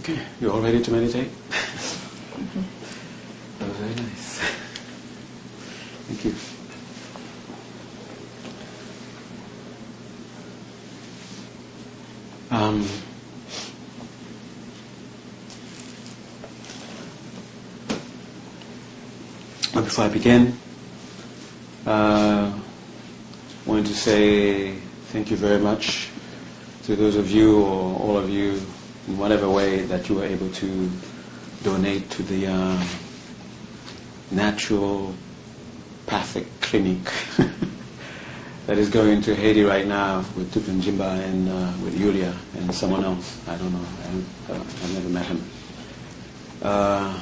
Okay, you all ready to meditate? that was very nice. Thank you. Um, but before I begin, uh, I wanted to say thank you very much to those of you or all of you in whatever way that you were able to donate to the uh, naturopathic clinic that is going to Haiti right now with Thubten Jinpa and uh, with Yulia and someone else. I don't know. I, have never met him. Uh,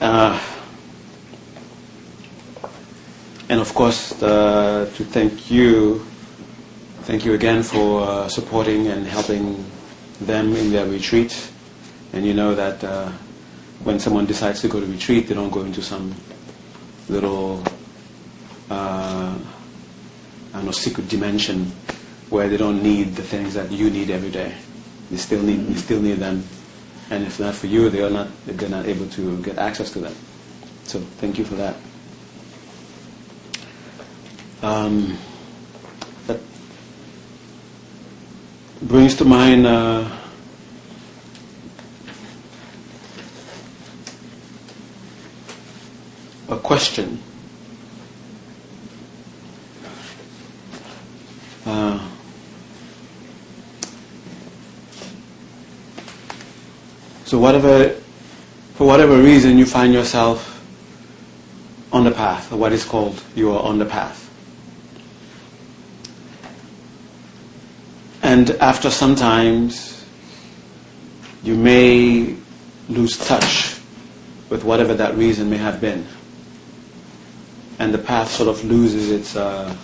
uh, and of course, uh, to thank you, thank you again for uh, supporting and helping them in their retreat. And you know that uh, when someone decides to go to retreat, they don't go into some little, uh, I don't know, secret dimension where they don't need the things that you need every day. They still need, you still need them. And if not for you, they are not, they're not able to get access to them. So thank you for that. Um, that brings to mind uh, a question. Uh, so whatever, for whatever reason you find yourself on the path, or what is called you are on the path. And after some times, you may lose touch with whatever that reason may have been. And the path sort of loses its uh,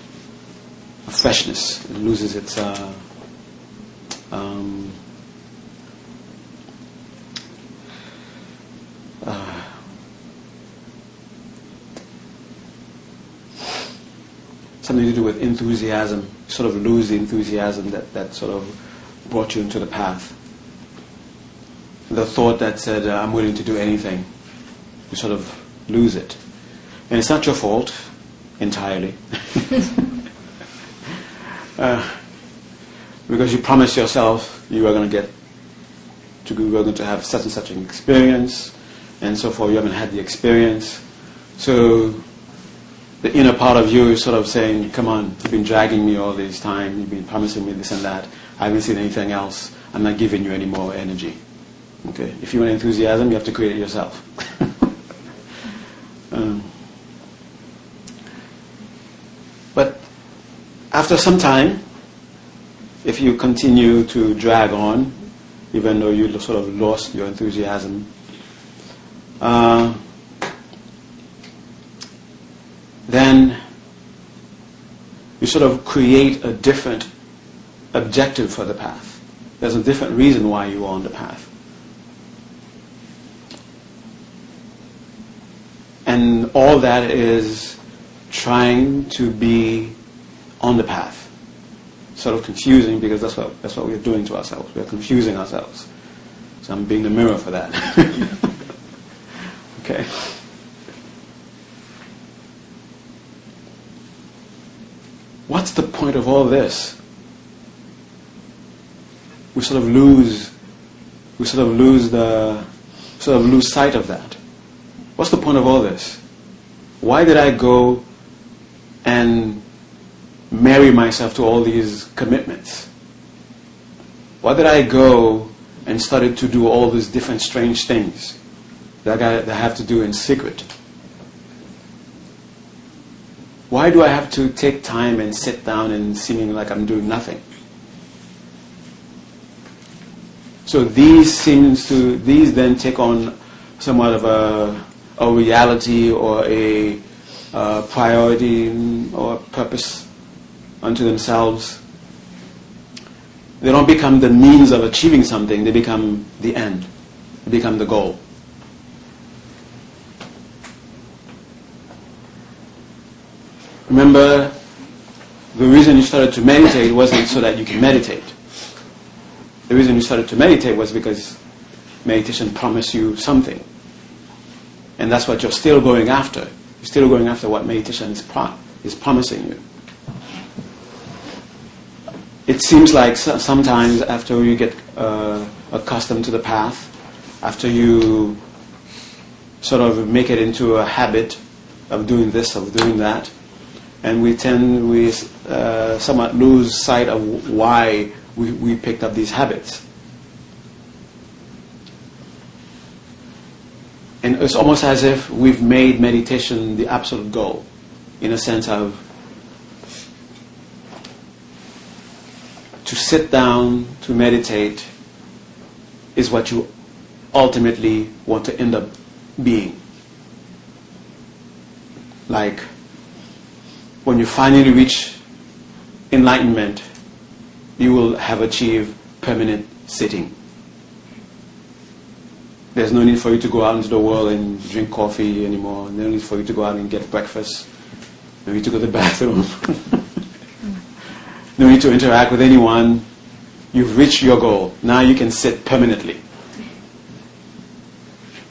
freshness, it loses its uh, um, something to do with enthusiasm. You sort of lose the enthusiasm that, that sort of brought you into the path. The thought that said, uh, I'm willing to do anything, you sort of lose it. And it's not your fault entirely. uh, because you promised yourself you were going to get to you were going to have such and such an experience, and so forth. You haven't had the experience, so the inner part of you is sort of saying, "Come on, you've been dragging me all this time. You've been promising me this and that. I haven't seen anything else. I'm not giving you any more energy." Okay, if you want enthusiasm, you have to create it yourself. um, but after some time, if you continue to drag on, even though you sort of lost your enthusiasm, uh, then you sort of create a different objective for the path. There's a different reason why you are on the path. And all that is trying to be on the path. Sort of confusing because that's what, that's what we're doing to ourselves. We're confusing ourselves. So I'm being the mirror for that. okay. What's the point of all this? We sort of lose, we sort of lose the, sort of lose sight of that. What's the point of all this? Why did I go and marry myself to all these commitments? Why did I go and started to do all these different strange things that I, that I have to do in secret? Why do I have to take time and sit down and seeming like I'm doing nothing? So these seems to these then take on somewhat of a, a reality or a priority or purpose unto themselves. They don't become the means of achieving something, they become the end, they become the goal. Remember the reason you started to meditate wasn't so that you can meditate. The reason you started to meditate was because meditation promised you something. And that's what you're still going after. You're still going after what meditation is, pro- is promising you. It seems like sometimes after you get uh, accustomed to the path, after you sort of make it into a habit of doing this, of doing that, and we tend, we uh, somewhat lose sight of why we, we picked up these habits. And it's almost as if we've made meditation the absolute goal, in a sense of to sit down to meditate is what you ultimately want to end up being. Like when you finally reach enlightenment, you will have achieved permanent sitting. There's no need for you to go out into the world and drink coffee anymore. No need for you to go out and get breakfast. No need to go to the bathroom. no need to interact with anyone. You've reached your goal. Now you can sit permanently.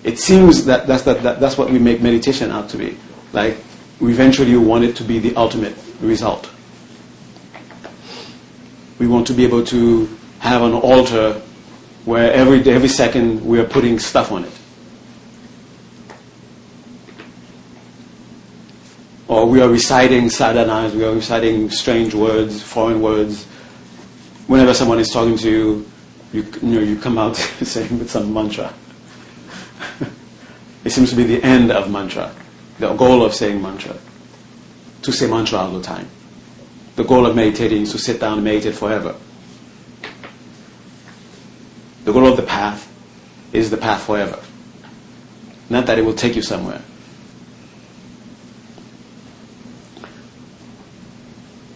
It seems that that's, that, that, that's what we make meditation out to be. Like, we eventually want it to be the ultimate result. We want to be able to have an altar where every, every second we are putting stuff on it. Or we are reciting sadhanas, we are reciting strange words, foreign words. Whenever someone is talking to you, you, you, know, you come out saying with some mantra. it seems to be the end of mantra, the goal of saying mantra. To say mantra all the time. The goal of meditating is to sit down and meditate forever. The goal of the path is the path forever. Not that it will take you somewhere.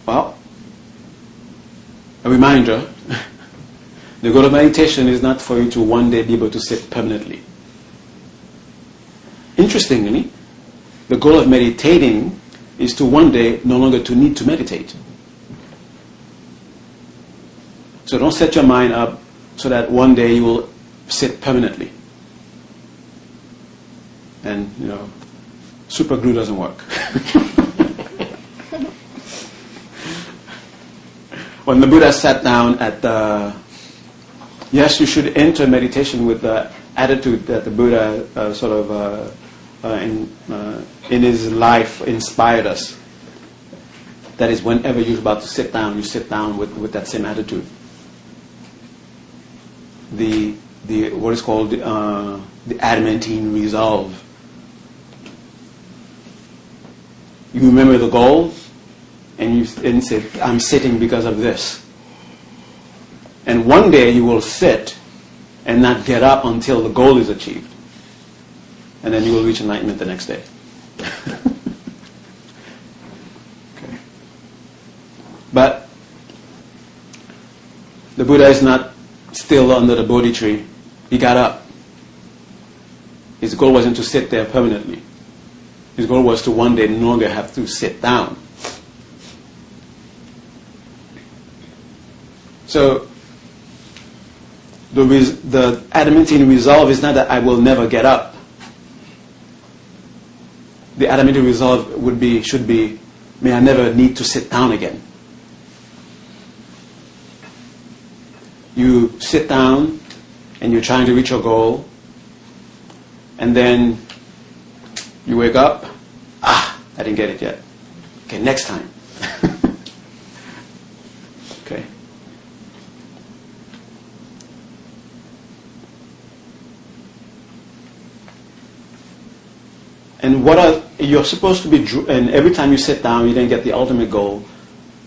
Well, a reminder the goal of meditation is not for you to one day be able to sit permanently. Interestingly, the goal of meditating is to one day no longer to need to meditate. So don't set your mind up so that one day you will sit permanently. And, you know, super glue doesn't work. when the Buddha sat down at the, yes, you should enter meditation with the attitude that the Buddha uh, sort of uh, in, uh, in his life inspired us. That is, whenever you're about to sit down, you sit down with, with that same attitude the, the what is called uh, the adamantine resolve. You remember the goal, and you and say, "I'm sitting because of this." And one day you will sit and not get up until the goal is achieved, and then you will reach enlightenment the next day. okay. But the Buddha is not still under the Bodhi tree. He got up. His goal wasn't to sit there permanently. His goal was to one day no longer have to sit down. So the, res- the adamantine resolve is not that I will never get up. The adamantine resolve would be, should be, may I never need to sit down again. you sit down and you're trying to reach your goal, and then you wake up, ah, I didn't get it yet. Okay, next time. okay. And what are you're supposed to be, and every time you sit down, you then get the ultimate goal.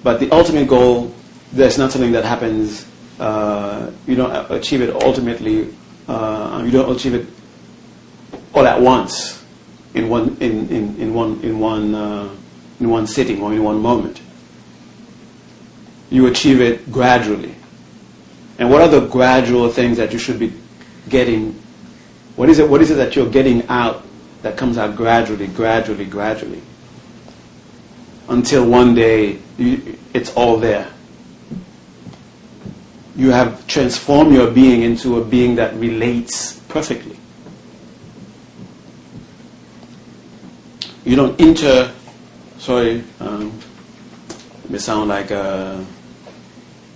But the ultimate goal, there's not something that happens uh, you don't achieve it ultimately, uh, you don't achieve it all at once in one, in, in, in one, in one, uh, in one sitting or in one moment. You achieve it gradually. And what are the gradual things that you should be getting? What is it, what is it that you're getting out that comes out gradually, gradually, gradually? until one day you, it's all there. You have transformed your being into a being that relates perfectly. You don't enter, sorry, um, it may sound like uh,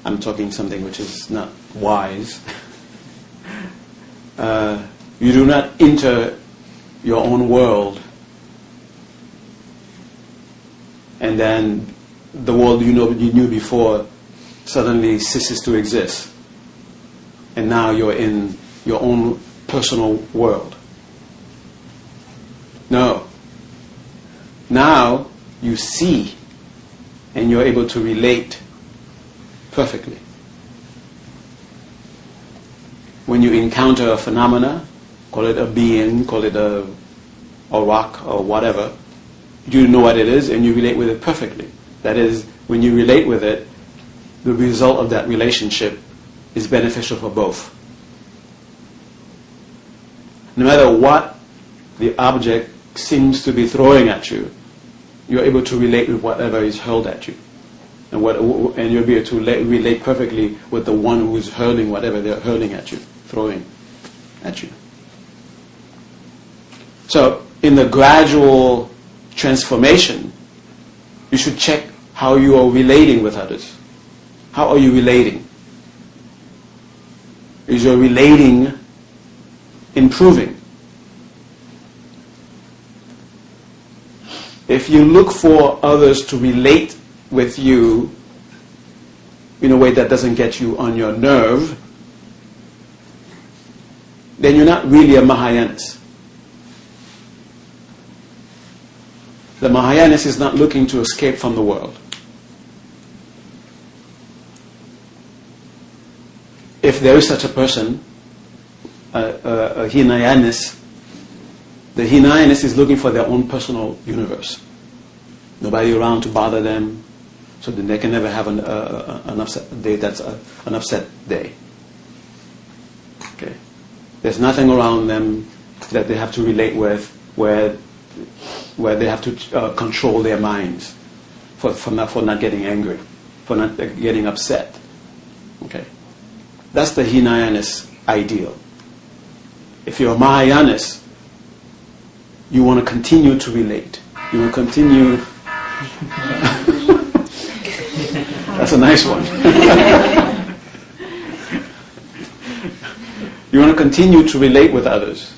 I'm talking something which is not wise. uh, you do not enter your own world. And then the world you know you knew before suddenly ceases to exist. And now you're in your own personal world. No. Now you see and you're able to relate perfectly. When you encounter a phenomena call it a being call it a, a rock or whatever you know what it is and you relate with it perfectly. That is, when you relate with it, the result of that relationship is beneficial for both. No matter what the object seems to be throwing at you, you're able to relate with whatever is hurled at you. And, what, and you'll be able to relate perfectly with the one who is hurling whatever they're hurling at you, throwing at you. So, in the gradual transformation, you should check how you are relating with others. How are you relating? Is your relating improving? If you look for others to relate with you in a way that doesn't get you on your nerve, then you're not really a Mahayanist. The Mahayanist is not looking to escape from the world. If there is such a person, a, a, a Hinayanist, the Hinayanist is looking for their own personal universe. Nobody around to bother them, so then they can never have an, uh, an upset day that's a, an upset day. Okay. There's nothing around them that they have to relate with where where they have to uh, control their minds for, for, not, for not getting angry, for not uh, getting upset. Okay? That's the Hinayanist ideal. If you're a Mahayanist, you want to continue to relate. You want to continue. That's a nice one. you want to continue to relate with others.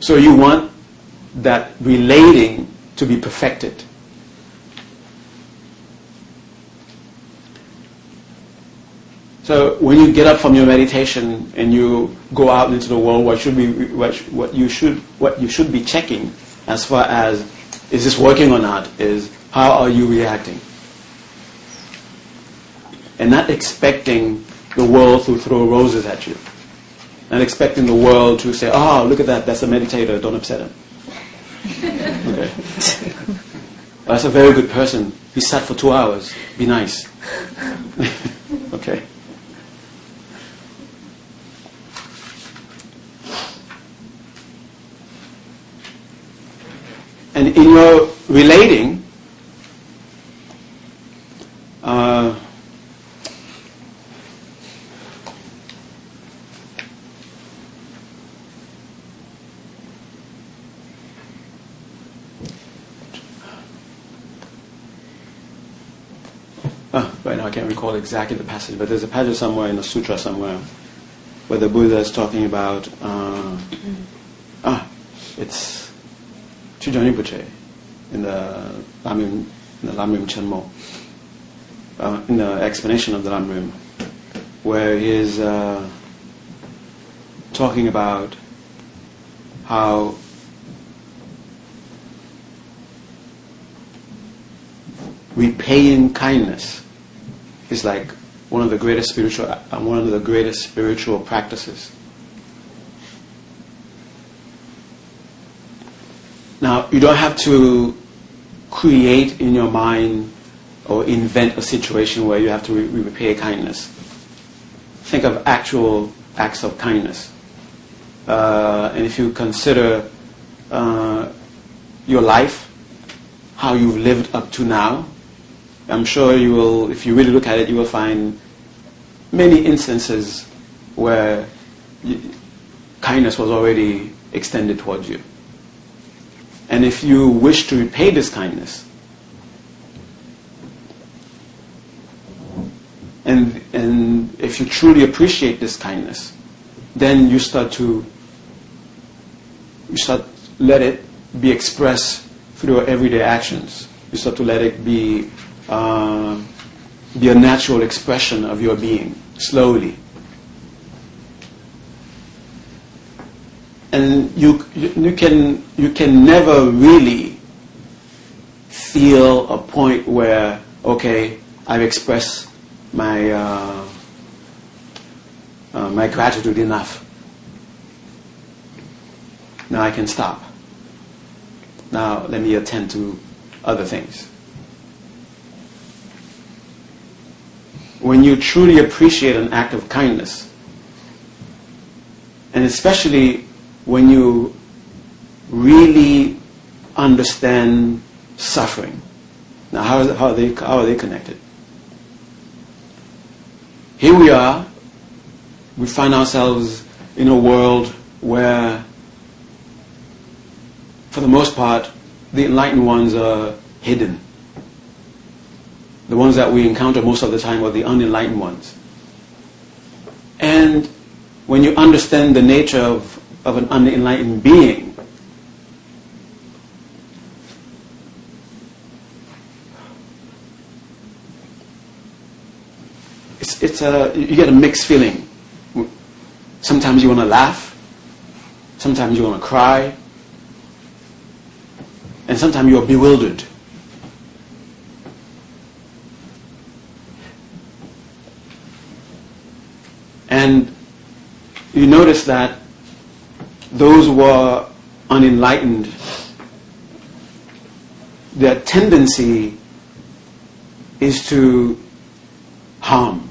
So you want that relating to be perfected. So when you get up from your meditation and you go out into the world, what should be what, what you should what you should be checking as far as is this working or not is how are you reacting, and not expecting the world to throw roses at you, not expecting the world to say, "Oh, look at that, that's a meditator, don't upset him." Okay. That's a very good person. He sat for two hours. Be nice. okay. And in your relating, uh, right now I can't recall exactly the passage, but there's a passage somewhere in the sutra somewhere where the Buddha is talking about, uh, ah, it's Chujang Rinpoche in the Lamrim, in the Lamrim Chenmo, uh, in the explanation of the Lamrim, where he is uh, talking about how repaying kindness is like one of the greatest spiritual uh, one of the greatest spiritual practices. Now, you don't have to create in your mind or invent a situation where you have to re- repay kindness. Think of actual acts of kindness. Uh, and if you consider uh, your life, how you've lived up to now. I'm sure you will, if you really look at it, you will find many instances where you, kindness was already extended towards you. And if you wish to repay this kindness, and, and if you truly appreciate this kindness, then you start to you start let it be expressed through your everyday actions. You start to let it be uh, be a natural expression of your being slowly. And you, you, can, you can never really feel a point where, okay, I've expressed my, uh, uh, my gratitude enough. Now I can stop. Now let me attend to other things. When you truly appreciate an act of kindness, and especially when you really understand suffering. Now, how, how, are they, how are they connected? Here we are, we find ourselves in a world where, for the most part, the enlightened ones are hidden. The ones that we encounter most of the time are the unenlightened ones. And when you understand the nature of of an unenlightened being. It's, it's a, you get a mixed feeling. Sometimes you want to laugh, sometimes you want to cry, and sometimes you're bewildered. And you notice that those who are unenlightened, their tendency is to harm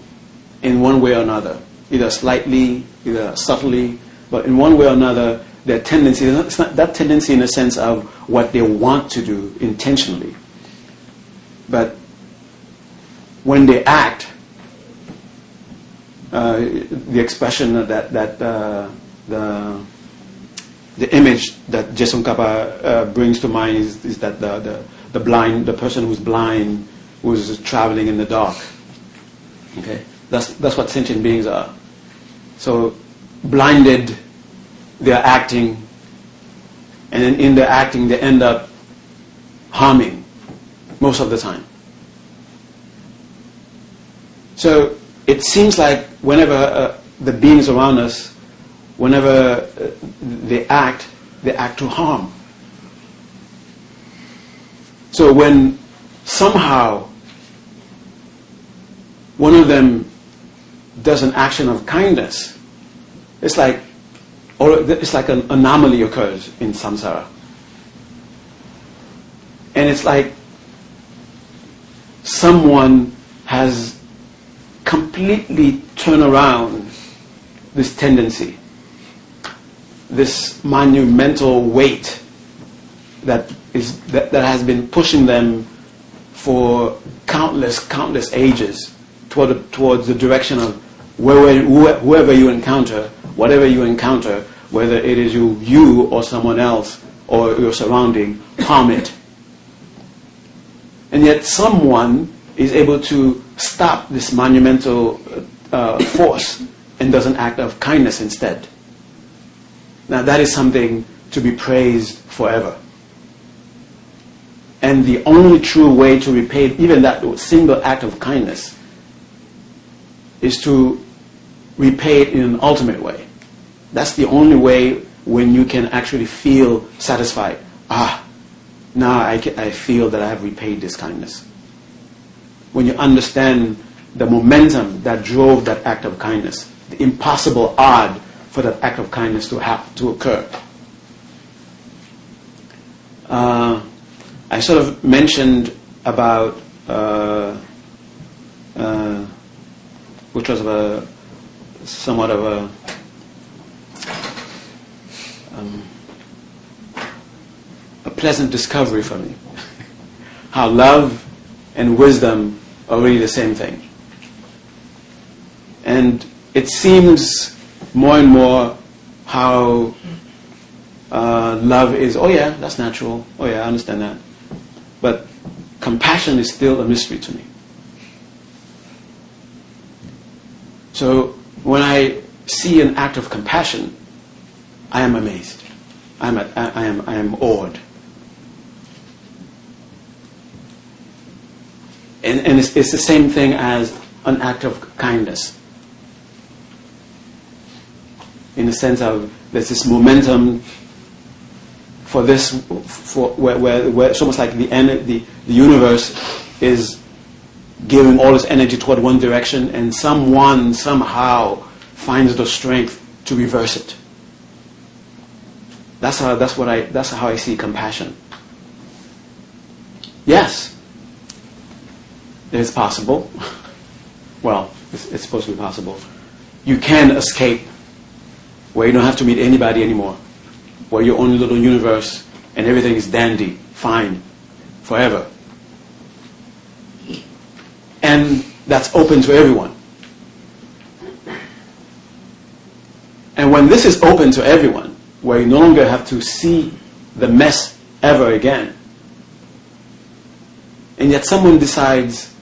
in one way or another, either slightly, either subtly, but in one way or another, their tendency, that tendency in the sense of what they want to do intentionally, but when they act, the expression that, that uh, the the image that Je Tsongkhapa uh, brings to mind is, is that the, the, the, blind, the person who's blind, who's traveling in the dark. Okay, that's that's what sentient beings are. So, blinded, they're acting, and then in their acting, they end up harming most of the time. So it seems like whenever uh, the beings around us whenever uh, they act, they act to harm. So when somehow one of them does an action of kindness, it's like or it's like an anomaly occurs in samsara. And it's like someone has completely turn around this tendency this monumental weight that is that, that has been pushing them for countless countless ages toward towards the direction of wherever, whoever you encounter, whatever you encounter, whether it is you, you or someone else or your surrounding, harm it. And yet someone is able to stop this monumental uh, force and does an act of kindness instead. Now that is something to be praised forever. And the only true way to repay even that single act of kindness is to repay it in an ultimate way. That's the only way when you can actually feel satisfied. Ah, now I, can, I feel that I have repaid this kindness. When you understand the momentum that drove that act of kindness, the impossible odd for that act of kindness to have to occur. Uh, I sort of mentioned about uh, uh, which was a somewhat of a um, a pleasant discovery for me. how love and wisdom are really the same thing. And it seems more and more how uh, love is, oh yeah, that's natural. Oh yeah, I understand that. But compassion is still a mystery to me. So when I see an act of compassion, I am amazed. I am, I am, I am awed. And, and it's, it's the same thing as an act of kindness. In the sense of there's this momentum for this, for where, where, where it's almost like the, the, the universe is giving all its energy toward one direction, and someone somehow finds the strength to reverse it. That's how, that's, what I, that's how I see compassion. Yes, it is possible. well, it's, it's supposed to be possible. You can escape where you don't have to meet anybody anymore, where your own little universe and everything is dandy, fine, forever. And that's open to everyone. And when this is open to everyone, where you no longer have to see the mess ever again, and yet someone decides,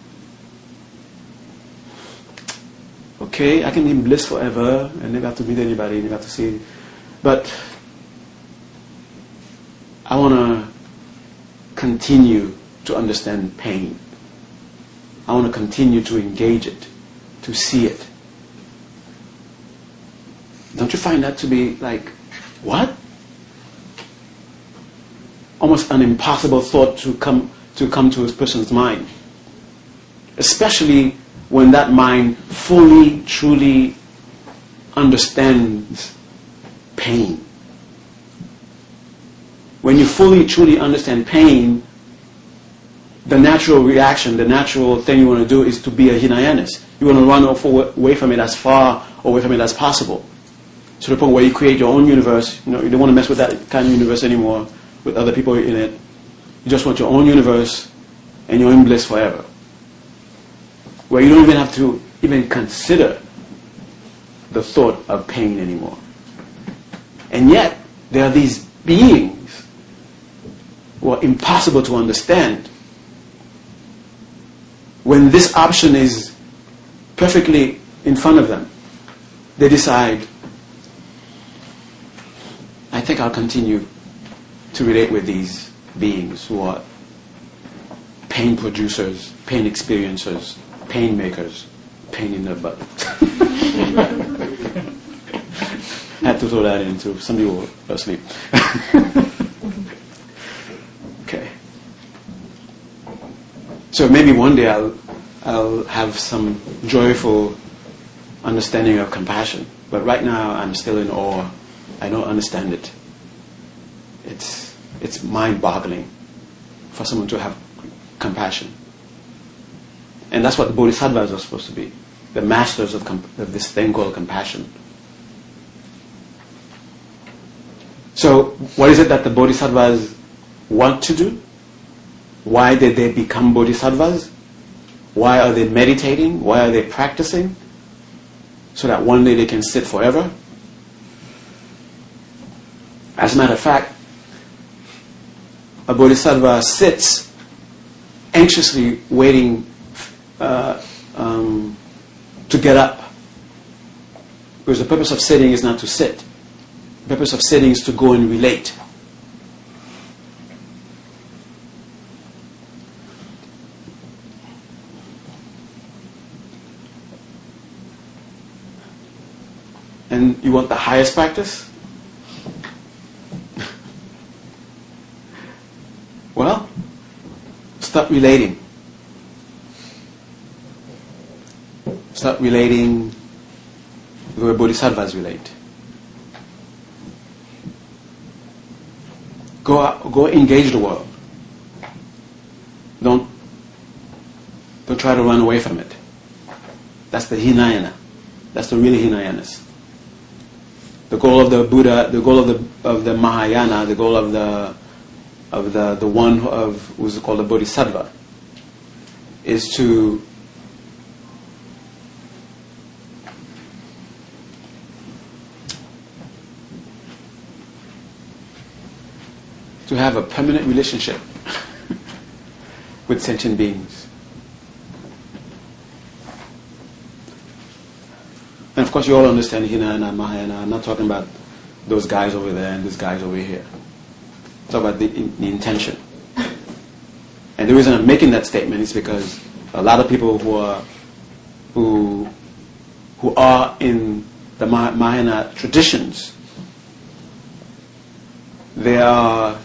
okay, I can be in bliss forever and never have to meet anybody, never have to see, but I want to continue to understand pain. I want to continue to engage it, to see it. Don't you find that to be like, what? Almost an impossible thought to come to come to a person's mind. Especially when that mind fully, truly understands pain. When you fully, truly understand pain, the natural reaction, the natural thing you want to do is to be a Hinayanist. You want to run off away from it as far away from it as possible to the point where you create your own universe. You know, you don't want to mess with that kind of universe anymore with other people in it. You just want your own universe and you're in bliss forever. Where you don't even have to even consider the thought of pain anymore. And yet, there are these beings who are impossible to understand. When this option is perfectly in front of them, they decide I think I'll continue to relate with these beings who are pain producers, pain experiencers, pain makers, pain in their butt. Had to throw that in too. Some people were asleep. okay. So maybe one day I'll, I'll have some joyful understanding of compassion. But right now I'm still in awe I don't understand it. It's, it's mind boggling for someone to have compassion. And that's what the bodhisattvas are supposed to be the masters of, comp- of this thing called compassion. So, what is it that the bodhisattvas want to do? Why did they become bodhisattvas? Why are they meditating? Why are they practicing? So that one day they can sit forever? As a matter of fact, a bodhisattva sits anxiously waiting uh, um, to get up. Because the purpose of sitting is not to sit. The purpose of sitting is to go and relate. And you want the highest practice? Well, stop relating. Start relating the way bodhisattvas relate. Go, out, go engage the world. Don't, don't try to run away from it. That's the Hinayana. That's the really Hinayanas. The goal of the Buddha, the goal of the, of the Mahayana, the goal of the of the, the one of who's called the bodhisattva is to to have a permanent relationship with sentient beings. And of course, you all understand Hinayana, Mahayana. I'm not talking about those guys over there and these guys over here. Talking about the, the intention. And the reason I'm making that statement is because a lot of people who are who who are in the Mahayana traditions, they are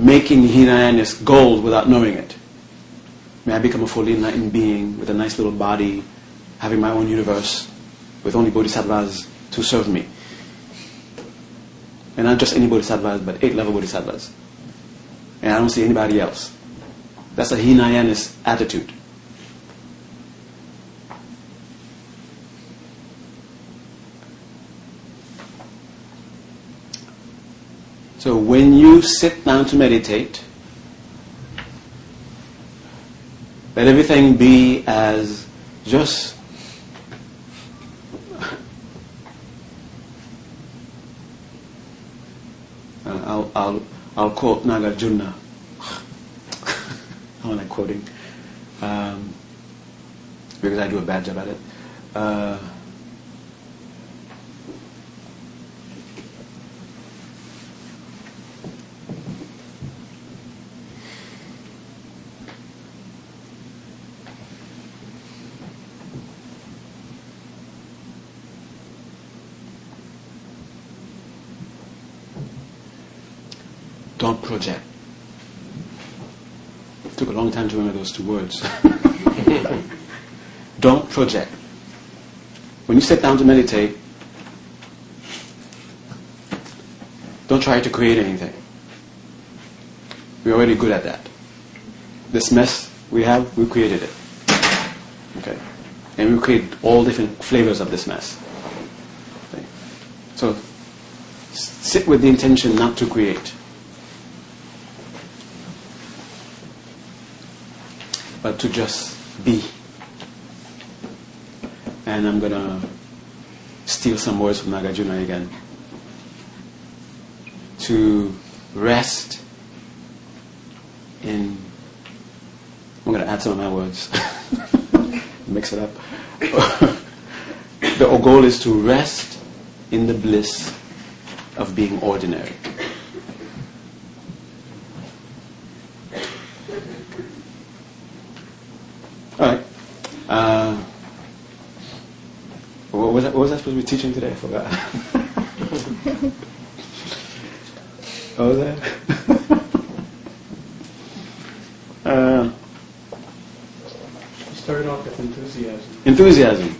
making Hinayanis gold without knowing it. May I become a fully enlightened being with a nice little body, having my own universe, with only bodhisattvas to serve me. And not just any bodhisattvas, but eight level bodhisattvas. And I don't see anybody else. That's a Hinayanis attitude. So when you sit down to meditate, let everything be as just I'll, I'll, I'll quote Nagarjuna. How am I quoting? Um, because I do a bad job at it. Uh, Don't project. It took a long time to remember those two words. Don't project. When you sit down to meditate, don't try to create anything. We're already good at that. This mess we have, we created it. Okay? And we create all different flavors of this mess. Okay? So, sit with the intention not to create. But to just be. And I'm going to steal some words from Nagarjuna again. To rest in. I'm going to add some of my words, mix it up. the goal is to rest in the bliss of being ordinary. Supposed to be teaching today? I forgot. what was that? uh, started off with enthusiasm. Enthusiasm.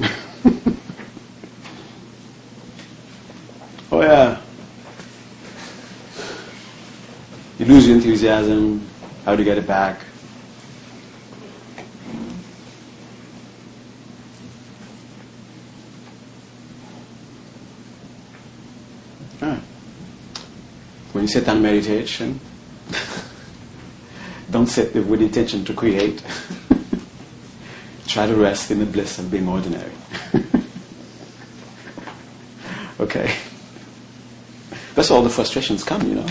oh yeah. You lose your enthusiasm. How do you get it back? You sit down meditation, don't sit with the intention to create. Try to rest in the bliss of being ordinary. okay? That's all the frustrations come, you know.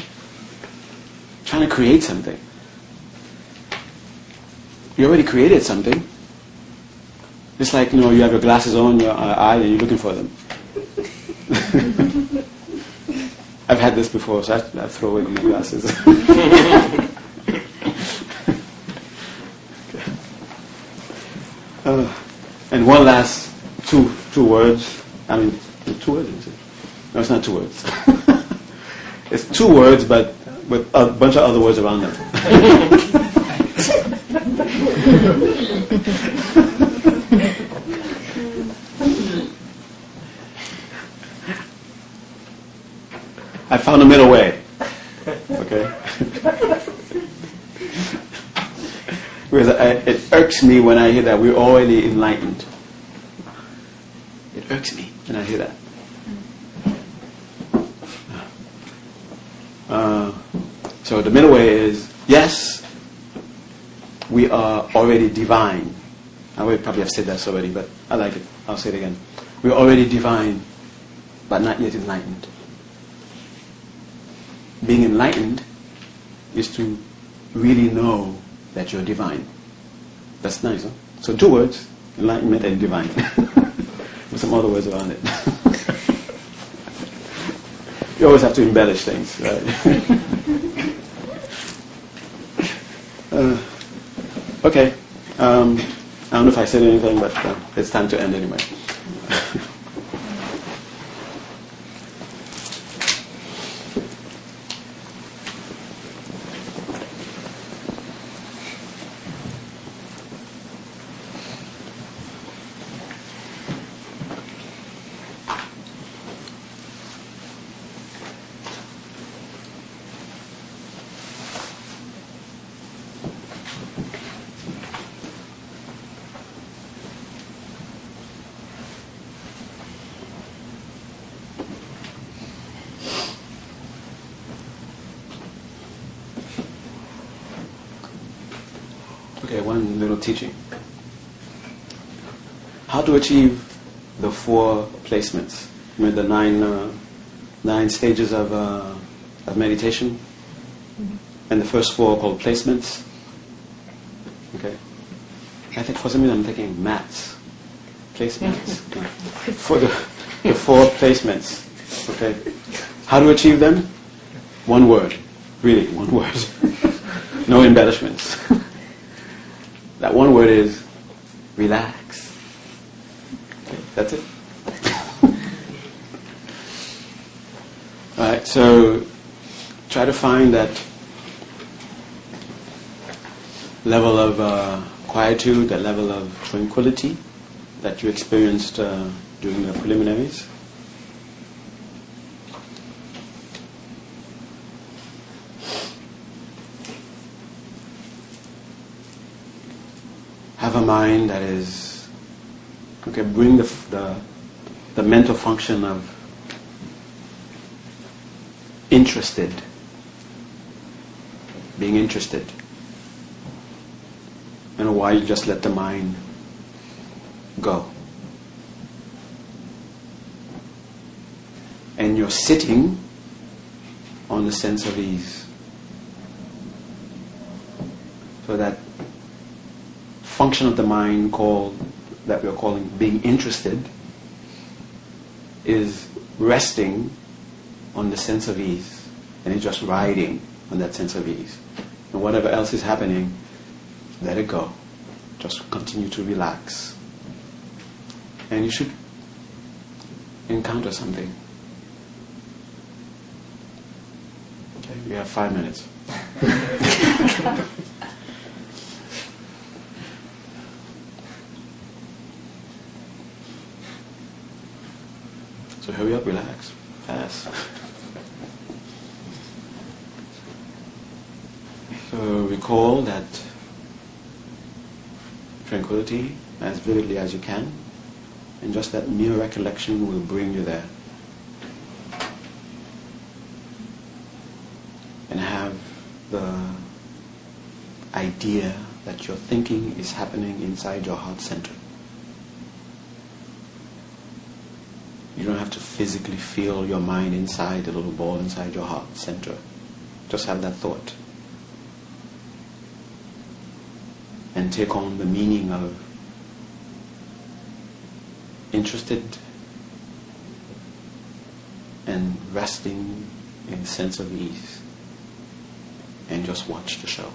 Trying to create something. You already created something. It's like, you know, you have your glasses on your eye and you're looking for them. I've had this before, so I, I throw away my glasses. uh, and one last two two words. I mean, two words. Is it? No, it's not two words. it's two words, but with a bunch of other words around them. Found a middle way. Okay? because I, it irks me when I hear that we're already enlightened. It irks me when I hear that. Uh, So the middle way is yes, we are already divine. I would probably have said that already, but I like it. I'll say it again. We're already divine, but not yet enlightened. Being enlightened is to really know that you're divine. That's nice, huh? So two words, enlightenment and divine. With some other words around it. you always have to embellish things, right? uh, okay. Um, I don't know if I said anything, but uh, it's time to end anyway. Okay, one little teaching. How to achieve the four placements? I mean, the nine, uh, nine stages of, uh, of meditation? And the first four are called placements. Okay. I think for some reason I'm thinking mats. Placements. for the, the four placements. Okay. How to achieve them? One word. Really, one word. no embellishments. That one word is relax. Okay, that's it. All right, so try to find that level of uh, quietude, that level of tranquility that you experienced uh, during the preliminaries. have a mind that is okay. Bring the the, the mental function of interested, being interested, and why you just let the mind go. And you're sitting on the sense of ease. So that function of the mind called that we're calling being interested is resting on the sense of ease and it's just riding on that sense of ease. And whatever else is happening let it go. Just continue to relax. And you should encounter something. Okay we have five minutes. So hurry up, relax, fast. So recall that tranquility as vividly as you can, and just that mere recollection will bring you there. And have the idea that your thinking is happening inside your heart center. You don't have to physically feel your mind inside the little ball inside your heart center. Just have that thought. And take on the meaning of interested and resting in a sense of ease. And just watch the show.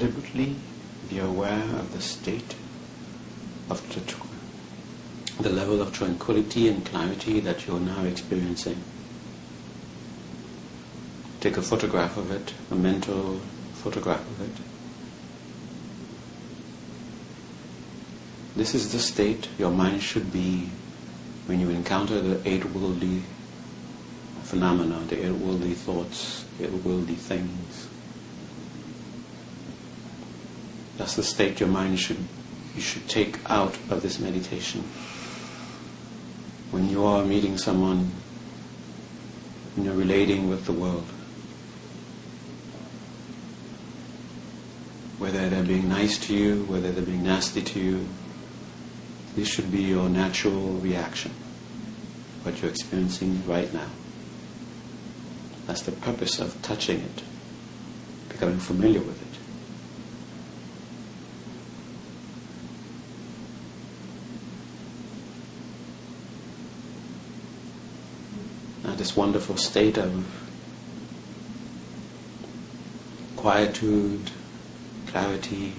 Deliberately be aware of the state of the, the level of tranquility and clarity that you're now experiencing. Take a photograph of it, a mental photograph of it. This is the state your mind should be when you encounter the eight worldly phenomena, the eight worldly thoughts, eight worldly things. That's the state your mind should you should take out of this meditation. When you are meeting someone, when you're relating with the world. Whether they're being nice to you, whether they're being nasty to you, this should be your natural reaction, what you're experiencing right now. That's the purpose of touching it, becoming familiar with it. Now, this wonderful state of quietude, clarity,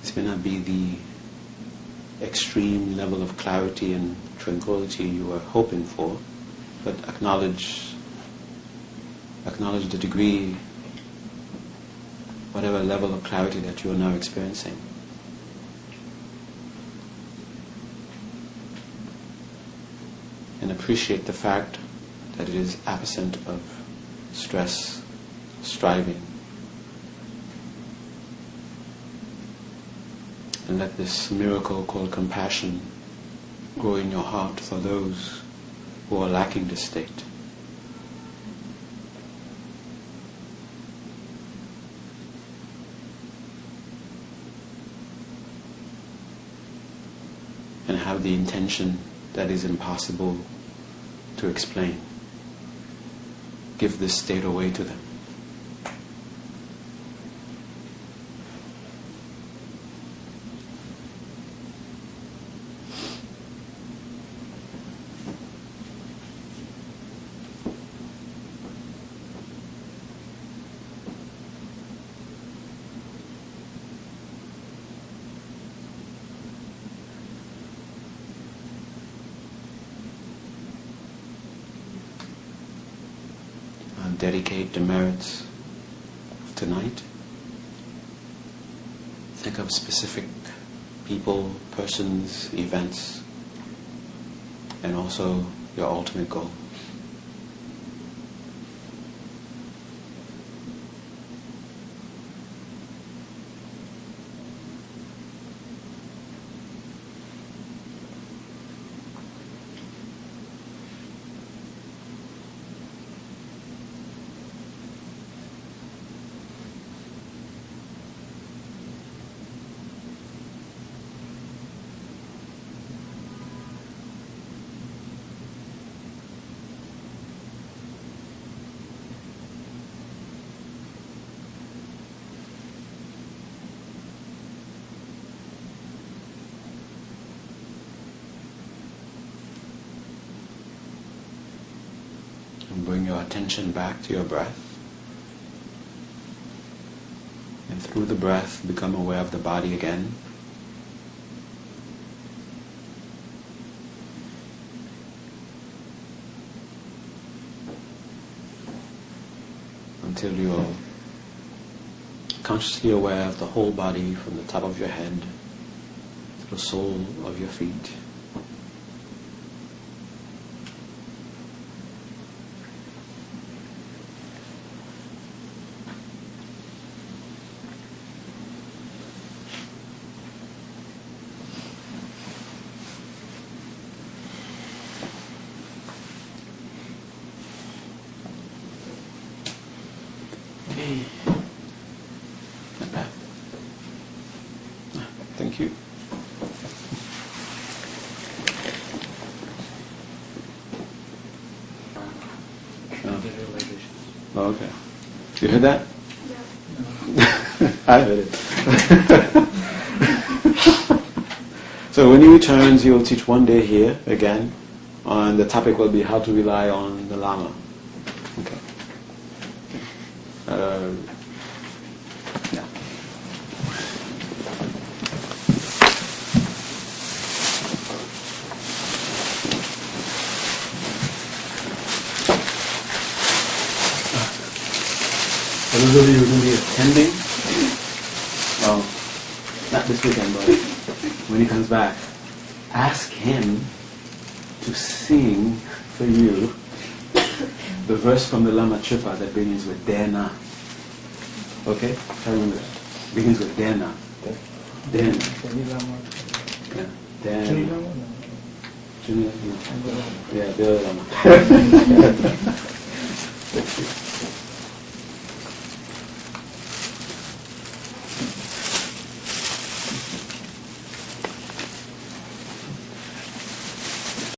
this may not be the extreme level of clarity and tranquility you are hoping for, but acknowledge acknowledge the degree, whatever level of clarity that you are now experiencing. And appreciate the fact that it is absent of stress, striving, and let this miracle called compassion grow in your heart for those who are lacking this state. And have the intention that is impossible to explain. Give this state away to them. dedicate the merits of tonight. Think of specific people, persons, events, and also your ultimate goal. And bring your attention back to your breath. And through the breath, become aware of the body again. Until you're consciously aware of the whole body from the top of your head to the sole of your feet. Thank you. Oh. Okay. You heard that? I heard it. so when he returns, he will teach one day here again, and the topic will be how to rely on the Lama. Okay. Uh, For those of you who are going to be attending, well, not this weekend, but when he comes back, ask him to sing for you the verse from the Lama Chöpa that begins with Dena. Okay? To remember that. Begins with Dena. Dena. Yeah. Junior. Yeah, the other Lama.